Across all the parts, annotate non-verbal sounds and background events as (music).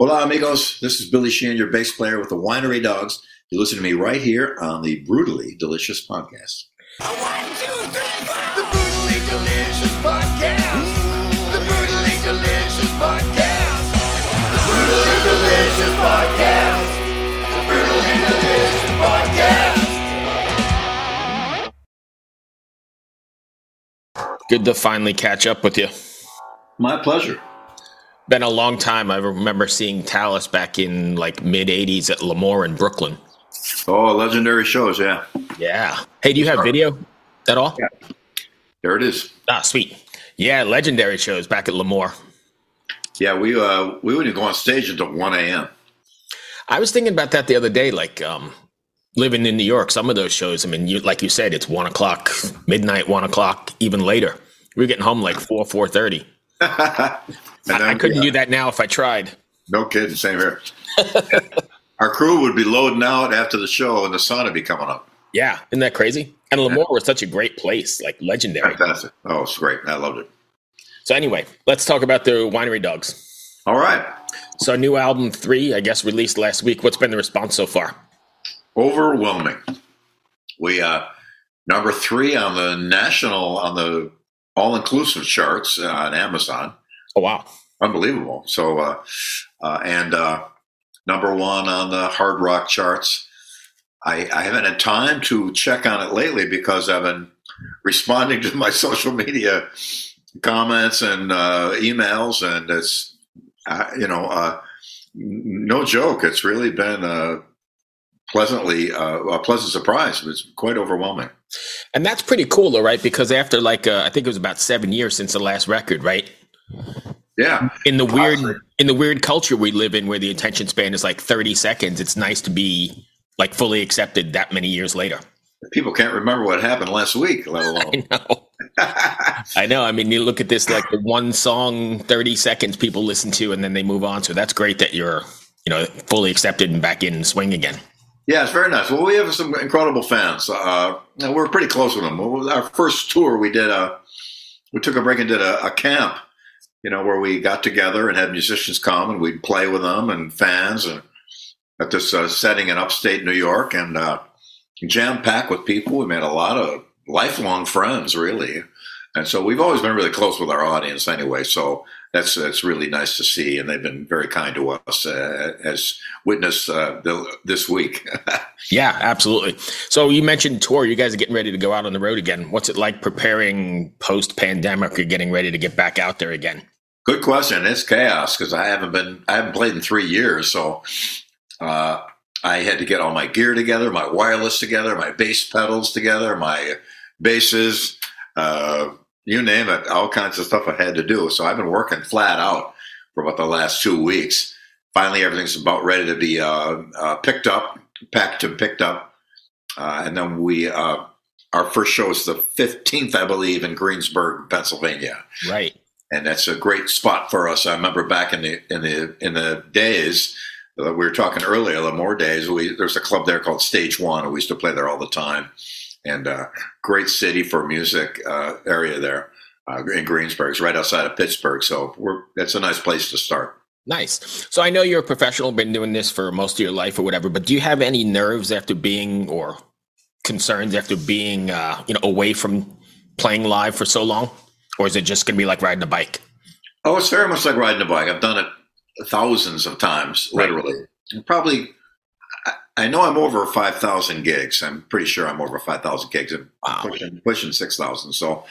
Hola, amigos. This is Billy Sheehan, your bass player with the Winery Dogs. You listen to me right here on the Brutally Delicious podcast. One, two, three, four. The Brutally Delicious Podcast. The Brutally Delicious Podcast. The Brutally Delicious Podcast. The Brutally Delicious Podcast. Good to finally catch up with you. My pleasure. Been a long time. I remember seeing Talas back in like mid 80s at L'Amour in Brooklyn. Oh, legendary shows, yeah. Yeah. Hey, do you have video at all? Yeah. There it is. Ah, sweet. Yeah, legendary shows back at L'Amour. Yeah, we uh, we wouldn't go on stage until 1 a.m. I was thinking about that the other day, like um, living in New York, some of those shows, I mean, you, like you said, it's one o'clock, midnight, one o'clock, even later. We were getting home like 4, 4.30. And (laughs) I, I couldn't yeah, do that now if I tried. No kidding, same here. (laughs) Our crew would be loading out after the show, and the sun would be coming up. Yeah, isn't that crazy? And L'Amour was such a great place, like legendary. Fantastic. Oh, it's great. I loved it. So anyway, let's talk about the Winery Dogs. All right. So new album three, I guess, released last week. What's been the response so far? overwhelming. We uh number three on the national on the all inclusive charts uh, on Amazon. Oh wow. Unbelievable. So uh, uh and uh number one on the hard rock charts. I, I haven't had time to check on it lately because I've been responding (laughs) to my social media comments and uh, emails, and it's uh, you know uh, no joke. It's really been a pleasantly uh, a pleasant surprise. It was quite overwhelming. And that's pretty cool, though, right? Because after like uh, I think it was about seven years since the last record, right? Yeah, In the weird in the weird culture we live in, where the attention span is like thirty seconds, it's nice to be like fully accepted that many years later. people can't remember what happened last week, let (laughs) alone. I know. I know. I mean, you look at this like the one song, thirty seconds people listen to, and then they move on. So that's great that you're you know fully accepted and back in swing again. Yeah, it's very nice. Well, we have some incredible fans. Uh, we're pretty close with them. Our first tour, we did a, we took a break and did a, a camp, you know, where we got together and had musicians come and we'd play with them and fans and at this uh, setting in upstate New York and uh, jam packed with people. We made a lot of lifelong friends, really. And so we've always been really close with our audience anyway. So that's that's really nice to see, and they've been very kind to us, uh, as witnessed uh, the, this week. (laughs) Yeah, absolutely. So you mentioned tour. You guys are getting ready to go out on the road again. What's it like preparing post pandemic? You're getting ready to get back out there again. Good question. It's chaos because I haven't been I haven't played in three years, so uh, I had to get all my gear together, my wireless together, my bass pedals together, my basses, uh, you name it, all kinds of stuff I had to do. So I've been working flat out for about the last two weeks. Finally, everything's about ready to be uh, uh, picked up, packed and picked up, uh, and then we. Uh, our first show is the 15th, I believe, in Greensburg, Pennsylvania Right. and that's a great spot for us. I remember back in the in the in the days uh, we were talking earlier, L'Amour days. We there's a club there called Stage One, and we used to play there all the time. And uh, great city for music uh, area there uh, in Greensburg. It's right outside of Pittsburgh, so we're that's a nice place to start. Nice. So I know you're a professional, been doing this for most of your life or whatever, but do you have any nerves after being or concerns after being uh, you know away from playing live for so long? Or is it just gonna be like riding a bike? Oh, it's very much like riding a bike. I've done it thousands of times, literally. And probably, I, know I'm over 5,000 gigs. I'm pretty sure I'm over 5,000 gigs. I'm Wow. pushing, pushing 6,000. So,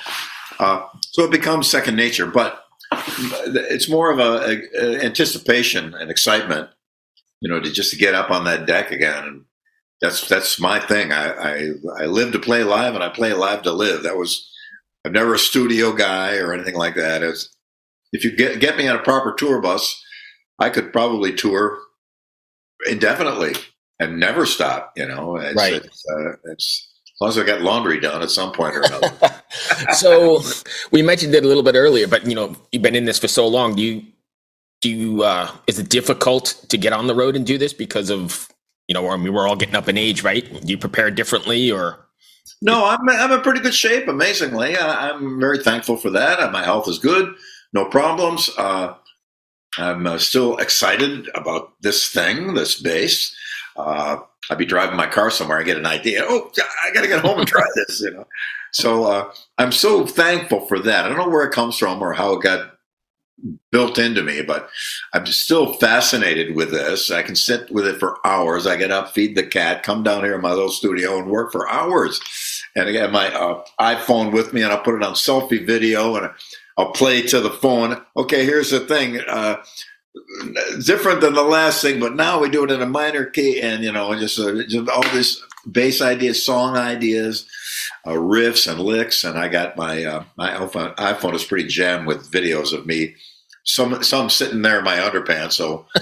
uh, so it becomes second nature. But it's more of a, a anticipation and excitement, you know, to just to get up on that deck again. And that's that's my thing. I, I I live to play live, and I play live to live. That was I'm never a studio guy or anything like that. It's if you get get me on a proper tour bus, I could probably tour indefinitely and never stop. You know, it's, Right. It's, uh, it's as long as I got laundry done at some point or another. (laughs) so we mentioned it a little bit earlier, but you know, you've been in this for so long. Do you do you uh is it difficult to get on the road and do this because of you know, I mean we're all getting up in age, right? Do you prepare differently or no, I'm I'm in pretty good shape. Amazingly, I, I'm very thankful for that. Uh, My health is good, no problems. Uh, I'm uh, still excited about this thing, this bass. Uh, I'd be driving my car somewhere, I get an idea. Oh, I got to get home and try (laughs) this, you know. So uh, I'm so thankful for that. I don't know where it comes from or how it got built into me, but I'm still fascinated with this. I can sit with it for hours. I get up, feed the cat, come down here in my little studio and work for hours. And I got my uh, iPhone with me and I'll put it on selfie video and I'll play to the phone. Okay, here's the thing. Uh, different than the last thing, but now we do it in a minor key and, you know, just, uh, just all this bass ideas, song ideas, uh, riffs and licks. And I got my, uh, my iPhone, iPhone is pretty jammed with videos of me some some sitting there in my underpants, so (laughs)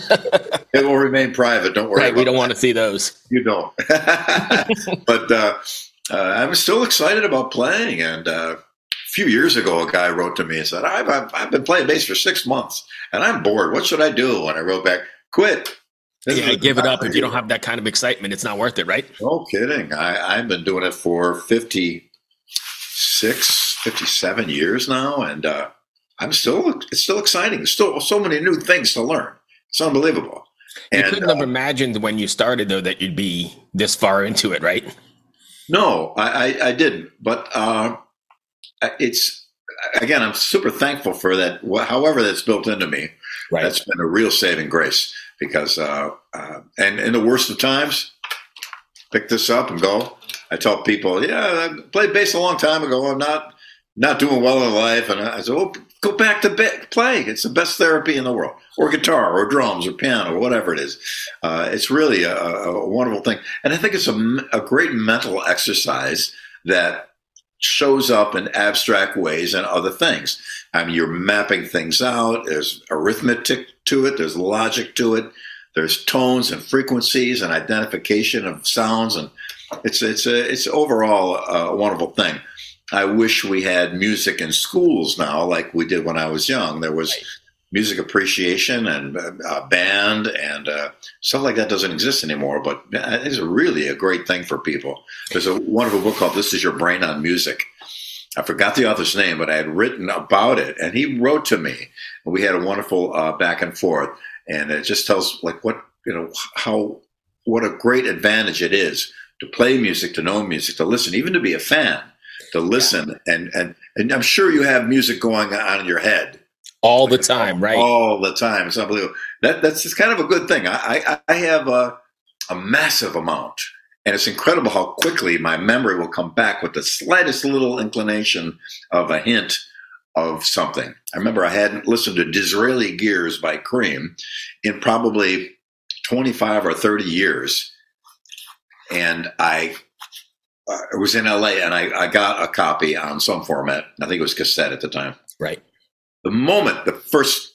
it will remain private. Don't worry. Right, we don't want to see those. You don't. (laughs) but uh, uh, I'm still excited about playing. And uh, few years ago, a guy wrote to me and said, I've, I've, I've been playing bass for six months and I'm bored. What should I do? And I wrote back, quit. This Yeah, give it up. If you don't have that kind of excitement, it's not worth it, right? No kidding. I, I've been doing it for 56, 57 years now. And uh, I'm still, it's still exciting. There's still so many new things to learn. It's unbelievable. You And, couldn't uh, have imagined when you started, though, that you'd be this far into it, right? No, I, I, I didn't. But uh, it's again, I'm super thankful for that. However, that's built into me. Right. That's been a real saving grace because, uh, uh, and in the worst of times, pick this up and go. I tell people, yeah, I played bass a long time ago. I'm not not doing well in life, and I said, well, go back to ba- play. It's the best therapy in the world, or guitar, or drums, or piano, or whatever it is. Uh, it's really a, a wonderful thing, and I think it's a great mental exercise that shows up in abstract ways and other things. I mean, you're mapping things out. There's arithmetic to it. There's logic to it. There's tones and frequencies and identification of sounds, and it's it's a it's overall a wonderful thing. I wish we had music in schools now, like we did when I was young. There was. Music appreciation and uh, uh, band and uh, stuff like that doesn't exist anymore. But it's really a great thing for people. There's a wonderful book called "This Is Your Brain on Music." I forgot the author's name, but I had written about it, and he wrote to me, and we had a wonderful uh, back and forth. And it just tells like what you know how what a great advantage it is to play music, to know music, to listen, even to be a fan, to listen, and and and I'm sure you have music going on in your head All the time, right? all the time. It's unbelievable. That that's just kind of a good thing. I I, I have a a massive amount, and it's incredible how quickly my memory will come back with the slightest little inclination of a hint of something. I remember I hadn't listened to Disraeli Gears by Cream in probably 25 or 30 years, and I. Uh, I was in LA and I, I got a copy on some format. I think it was cassette at the time Right. The moment the first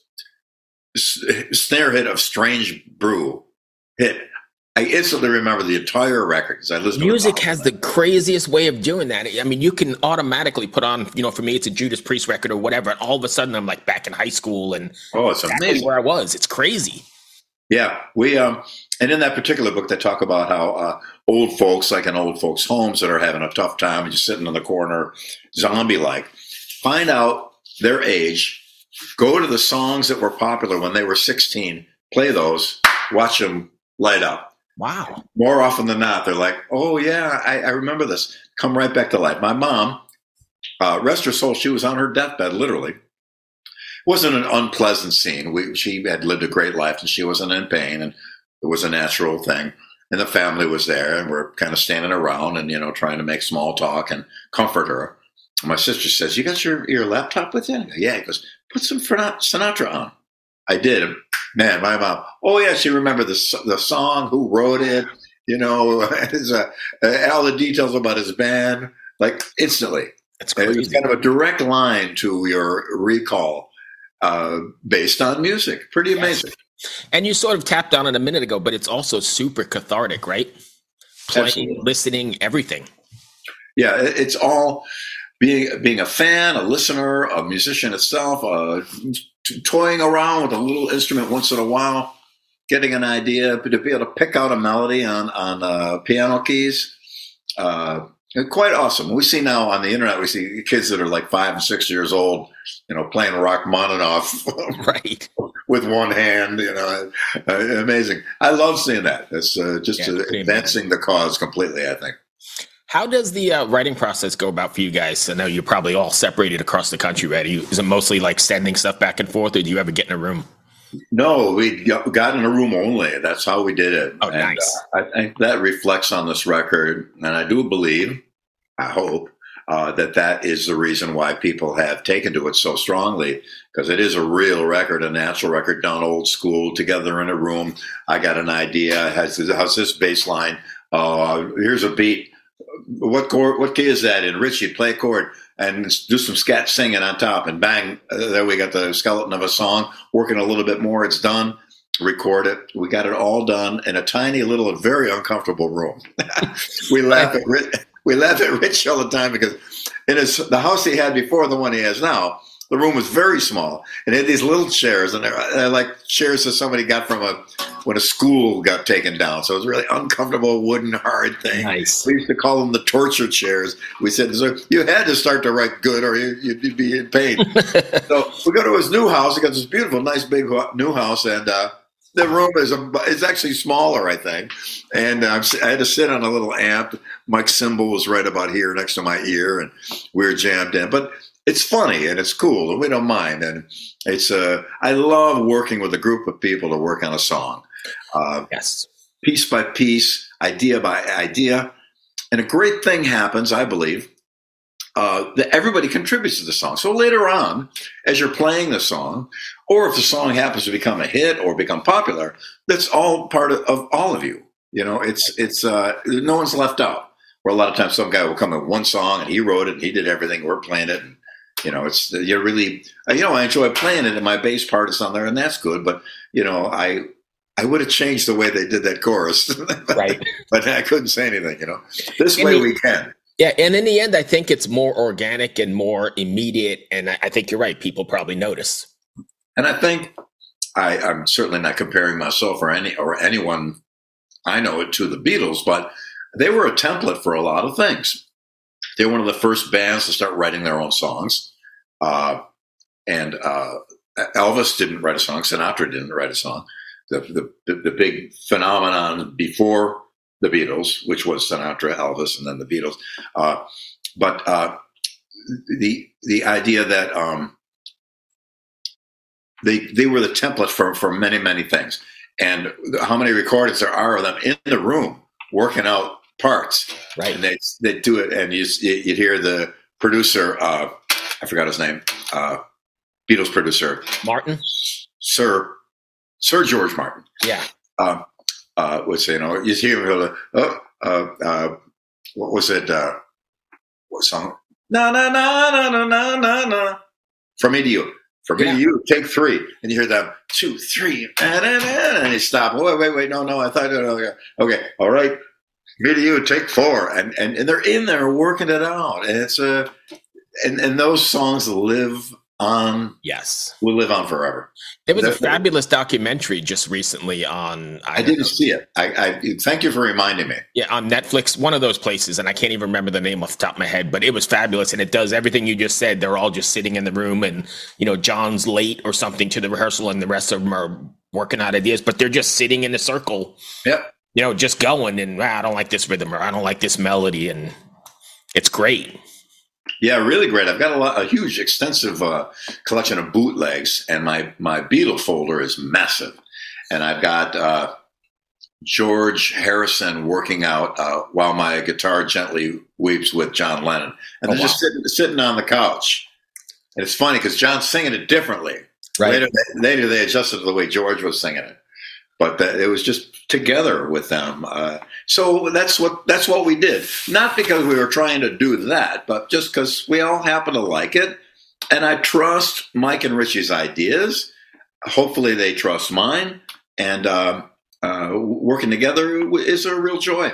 snare hit of Strange Brew hit, I instantly remember the entire record because I listened. Music to it. Music has the craziest way of doing that. I mean, you can automatically put on, you know, for me, it's a Judas Priest record or whatever. And all of a sudden, I'm like back in high school and oh, it's exactly amazing. where I was. It's crazy. Yeah, we um, and in that particular book, they talk about how uh, old folks, like in old folks' homes, that are having a tough time, and just sitting in the corner, zombie-like, find out their age, go to the songs that were popular when they were 16, play those, watch them light up. Wow. more often than not, they're like, "Oh yeah, I, I remember this." Come right back to life. My mom, uh, rest her soul, she was on her deathbed, literally. It wasn't an unpleasant scene. We, she had lived a great life, and she wasn't in pain, and it was a natural thing. And the family was there, and we're kind of standing around, and you know, trying to make small talk and comfort her. And my sister says, "You got your your laptop with you?" I go, yeah. He goes, "Put some Sinatra on." I did. Man, my mom. Oh yeah, she remembered the the song, who wrote it, you know, (laughs) his, uh, all the details about his band, like instantly. That's And It was kind of a direct line to your recall, uh, based on music. Pretty Yes. amazing. And you sort of tapped on it a minute ago, but it's also super cathartic, right? Playing, Absolutely. listening, everything. Yeah, it's all being being a fan, a listener, a musician itself, uh, toying around with a little instrument once in a while, getting an idea, to be able to pick out a melody on on uh, piano keys. Uh, quite awesome. We see now on the internet, we see kids that are like five and six years old, you know, playing Rachmaninoff (laughs) Right. with one hand. You know, uh, amazing. I love seeing that. It's uh, just Yeah, advancing the cause completely. I think. How does the uh, writing process go about for you guys? I know you're probably all separated across the country, right? You, is it mostly like sending stuff back and forth, or do you ever get in a room? No, we got got in a room only. That's how we did it. Oh, And, nice. uh, I think that reflects on this record, and I do believe, I hope, uh, that that is the reason why people have taken to it so strongly because it is a real record, a natural record done old school, together in a room. I got an idea. Has how's this bass line? Uh, here's a beat. What chord? What key is that in? Richie, play a chord and do some scat singing on top, and bang, uh, there we got the skeleton of a song. Working a little bit more, it's done. Record it. We got it all done in a tiny little, very uncomfortable room. (laughs) we laugh at Rich, we laugh at Rich all the time because in his the house he had before the one he has now, the room was very small and it had these little chairs and they're, they're like chairs that somebody got from a when a school got taken down. So it was a really uncomfortable wooden hard thing. Nice. We used to call them the torture chairs. We said so you had to start to write good, or you, you'd be in pain. (laughs) so we go to his new house. He got this beautiful, nice, big new house, and uh, the room is a, is actually smaller, I think. And uh, I had to sit on a little amp. Mike's cymbal was right about here, next to my ear, and we were jammed in. But it's funny and it's cool, and we don't mind. And it's uh, I love working with a group of people to work on a song. Uh, Yes. piece by piece, idea by idea. And a great thing happens, I believe, uh, that everybody contributes to the song. So later on, as you're playing the song, or if the song happens to become a hit or become popular, that's all part of, of all of you. You know, it's it's uh, no one's left out. Where a lot of times some guy will come in one song and he wrote it and he did everything. We're playing it, and you know, it's you're really you know I enjoy playing it and my bass part is on there and that's good. But you know, I I would have changed the way they did that chorus, (laughs) Right. but I couldn't say anything. You know, this And way the- we can. Yeah, and in the end, I think it's more organic and more immediate, and I I think you're right. People probably notice. And I think I, I'm certainly not comparing myself or any or anyone I know it to the Beatles, but they were a template for a lot of things. They were one of the first bands to start writing their own songs. Uh, and uh, Elvis didn't write a song. Sinatra didn't write a song. The, the, the, big phenomenon before the Beatles, which was Sinatra, Elvis, and then the Beatles. Uh, but uh, the the idea that um, they they were the template for for many many things. And how many recordings there are of them in the room working out parts, Right. and they they do it, and you you'd hear the producer, uh, I forgot his name, uh, Beatles producer, Martin. Sir Sir George Martin, Yeah. uh, uh, would say, you know, you hear him, oh, uh, uh, what was it? Uh, what song? Na na na na na na na na. From me to you. From me Yeah. to you. Take three, and you hear them two, three, and they stop. Wait, wait, wait. No, no. I thought. Okay, okay. All right. Me to you. Take four, and and, and they're in there working it out, and it's a, and and those songs live on. Yes. Will live on forever. There was a fabulous documentary just recently on. I don't didn't know, see it. I, I thank you for reminding me. Yeah, on Netflix, one of those places, and I can't even remember the name off the top of my head, but it was fabulous, and it does everything you just said. They're all just sitting in the room, and you know, John's late or something to the rehearsal, and the rest of them are working out ideas, but they're just sitting in a circle, Yep. you know, just going, and ah, I don't like this rhythm or I don't like this melody, and it's great. Yeah, really great. I've got a, lot, a huge, extensive uh, collection of bootlegs, and my my Beatle folder is massive. And I've got uh, George Harrison working out uh, while my guitar gently weeps with John Lennon, and Oh, they're just sitting, sitting on the couch. And it's funny because John's singing it differently. Later, later they adjusted to the way George was singing it, but that, it was just together with them. Uh, so that's what that's what we did. Not because we were trying to do that, but just because we all happen to like it, and I trust Mike and Richie's ideas. Hopefully, they trust mine, and uh, uh, working together is a real joy.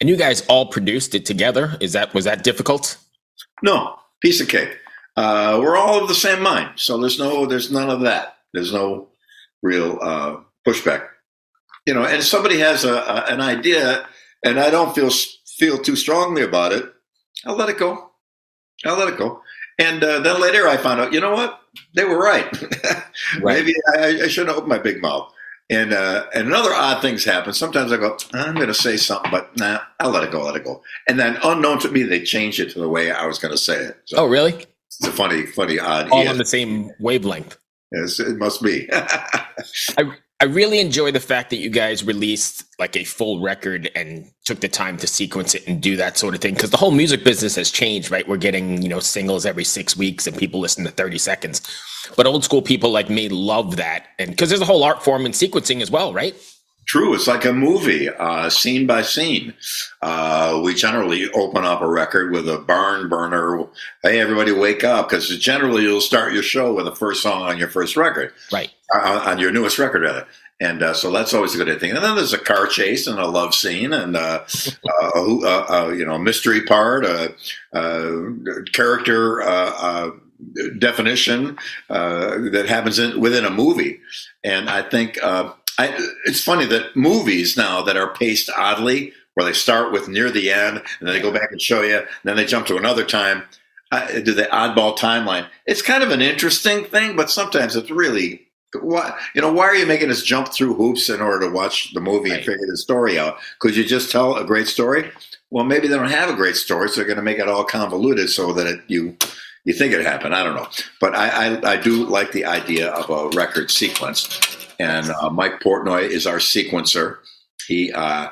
And you guys all produced it together. Is that was that difficult? No, piece of cake. Uh, we're all of the same mind, so there's no, there's none of that. There's no real uh, pushback, you know. And if somebody has a, a, an idea, and I don't feel feel too strongly about it, I'll let it go. I'll let it go. And uh, then later I found out, you know what? They were right. (laughs) Right. Maybe I, I shouldn't opened my big mouth. And uh, and another odd things happen. Sometimes I go, I'm going to say something, but nah, I'll let it go, let it go. And then unknown to me, they changed it to the way I was going to say it. So Oh, really? it's a funny, funny, odd. All on the same wavelength. yes, it must be. (laughs) I really enjoy the fact that you guys released like a full record and took the time to sequence it and do that sort of thing because the whole music business has changed, right? We're getting, you know, singles every 6 weeks and people listen to 30 seconds. But old school people like me love that and cuz there's a whole art form in sequencing as well, right? True, it's like a movie, uh, scene by scene. Uh, we generally open up a record with a barn burner. Hey, everybody, wake up! Because generally, you'll start your show with the first song on your first record, Right. uh, on your newest record, rather. And uh, so that's always a good thing. And then there's a car chase and a love scene and uh, (laughs) uh, a, you know a mystery part, a, uh character uh, uh, definition uh, that happens in, within a movie. And I think uh, I, it's funny that movies now that are paced oddly, where they start with near the end and then they go back and show you, and then they jump to another time, uh, do the oddball timeline. It's kind of an interesting thing, but sometimes it's really. Why, you know, why are you making us jump through hoops in order to watch the movie and figure the story out? Could you just tell a great story? Well, maybe they don't have a great story, so they're going to make it all convoluted so that it, you you think it happened. I don't know, but I, I, I do like the idea of a record sequence. And uh, Mike Portnoy is our sequencer. He uh,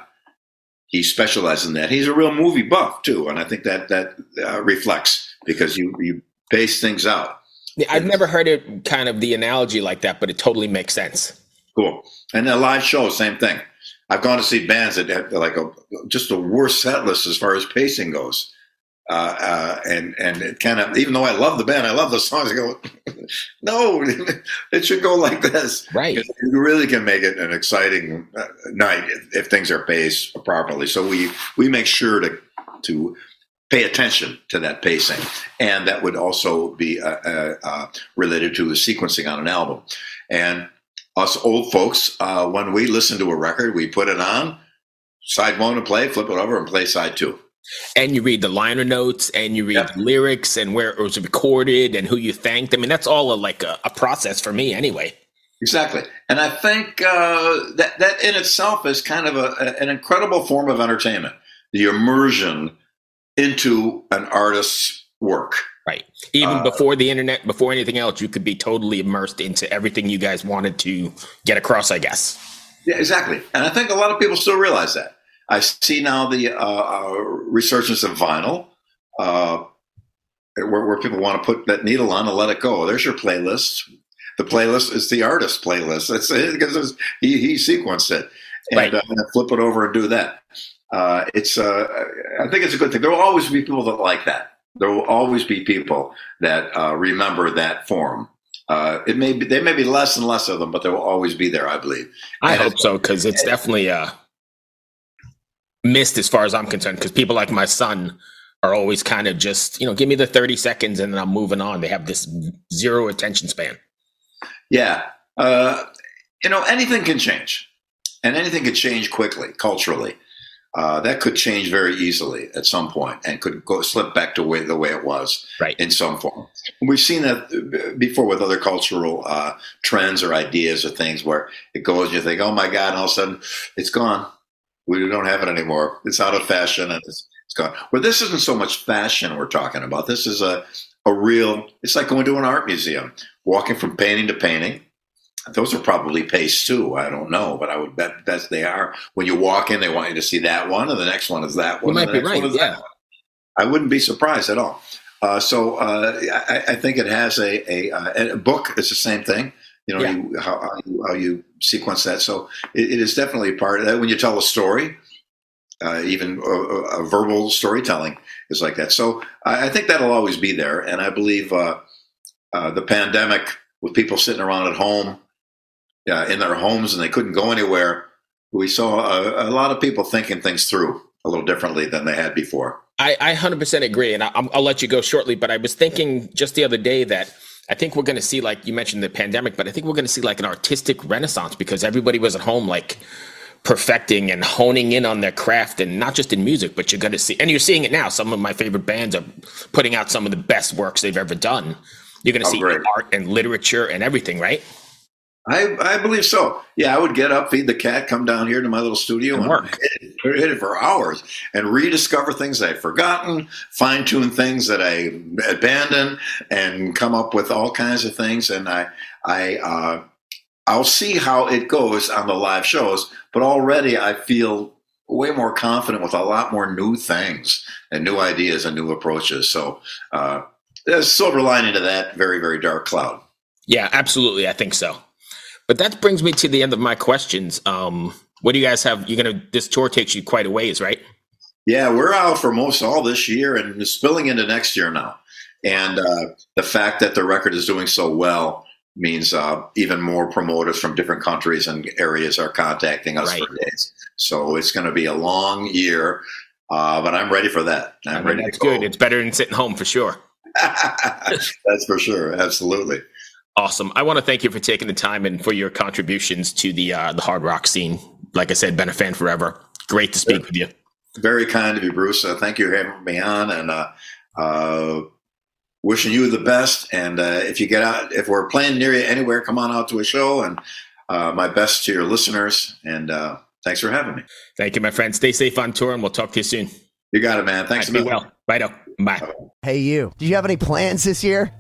he specializes in that. He's a real movie buff too, and I think that that uh, reflects because you you pace things out. Yeah, I've never heard it kind of the analogy like that, but it totally makes sense. Cool. And a live show, same thing. I've gone to see bands that have like a just a worse set list as far as pacing goes. Uh, uh, and and it kind of even though I love the band, I love the songs. I go, (laughs) no, (laughs) it should go like this. Right. You really can make it an exciting uh, night if, if things are paced properly. So we we make sure to to pay attention to that pacing, and that would also be uh, uh, uh, related to the sequencing on an album. And us old folks, uh, when we listen to a record, we put it on side one to play, flip it over, and play side two. And you read the liner notes and you read Yep. the lyrics and where it was recorded and who you thanked. I mean, that's all a, like a, a process for me anyway. Exactly, and I think uh, that that in itself is kind of a, a- an incredible form of entertainment. The immersion into an artist's work. Right. Even Uh, before the internet, before anything else, you could be totally immersed into everything you guys wanted to get across, I guess. Yeah, exactly, and I think a lot of people still realize that. I see now the uh, uh, resurgence of vinyl, uh, where, where people want to put that needle on and let it go. There's your playlist. The playlist is the artist playlist. That's it because it's, he he sequenced it and Right. uh, flip it over and do that. Uh, it's uh, I think it's a good thing. There will always be people that like that. There will always be people that uh, remember that form. Uh, it may be there may be less and less of them, but there will always be there. I believe. I And hope so because it's definitely uh, missed as far as I'm concerned. Because people like my son are always kind of just, you know, give me the 30 seconds and then I'm moving on. They have this zero attention span. Yeah. Uh, you know, anything can change, and anything can change quickly culturally. Uh, that could change very easily at some point and could go slip back to way, the way it was Right. in some form. We've seen that before with other cultural uh, trends or ideas or things where it goes and you think, oh my God, and all of a sudden it's gone. We don't have it anymore. It's out of fashion and it's, it's gone. Well, this isn't so much fashion we're talking about. This is a, a real, it's like going to an art museum, walking from painting to painting. Those are probably paced too. I don't know, but I would bet that they are. When you walk in, they want you to see that one, and the next one is that You one. might and be right. one is that Yeah. one. I wouldn't be surprised at all. Uh, so uh, I, I think it has a, a, uh, a book. It's the same thing. You know Yeah. you, how, how, you, how you sequence that. So it, it is definitely part of that. When you tell a story, uh, even a, a verbal storytelling is like that. So I, I think that'll always be there. And I believe uh, uh, the pandemic, with people sitting around at home uh, in their homes and they couldn't go anywhere, we saw a, a lot of people thinking things through a little differently than they had before. I, I 100% agree. And I, I'm- I'll let you go shortly. But I was thinking just the other day that I think we're going to see, like you mentioned, the pandemic, but I think we're going to see like an artistic renaissance because everybody was at home, like perfecting and honing in on their craft and not just in music but you're going to see and you're seeing it now. Some of my favorite bands are putting out some of the best works they've ever done. You're going to Oh, see great. art and literature and everything right I, I believe so. Yeah, I would get up, feed the cat, come down here to my little studio And and work. hit it, hit it for hours and rediscover things I'd forgotten, fine tune things that I abandoned, and come up with all kinds of things. And I, I, uh, I'll see how it goes on the live shows, but already I feel way more confident with a lot more new things and new ideas and new approaches. So uh, there's a silver lining to that very, very dark cloud. yeah absolutely i think so but that brings me to the end of my questions um what do you guys have you're going to this tour takes you quite a ways right Yeah, we're out for most all this year and spilling into next year now. And uh, the fact that the record is doing so well means uh, even more promoters from different countries and areas are contacting us Right. for days. So it's going to be a long year, uh, but I'm ready for that. I'm I mean, ready that's to go. good it's better than sitting home for sure (laughs) That's for sure. Absolutely. Awesome. I want to thank you for taking the time and for your contributions to the uh, the hard rock scene. Like I said, been a fan forever. Great to speak with you. Very kind of you, Bruce. Uh, thank you for having me on and uh, uh, wishing you the best. And uh, if you get out, if we're playing near you anywhere, come on out to a show. And uh, my best to your listeners. And uh, thanks for having me. Thank you, my friend. Stay safe on tour, and we'll talk to you soon. You got it, man. Thanks a Be million. well. Righto. Bye. Hey, you. Do you have any plans this year?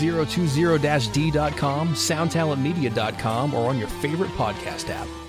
2020-d.com, soundtalentmedia.com, or on your favorite podcast app.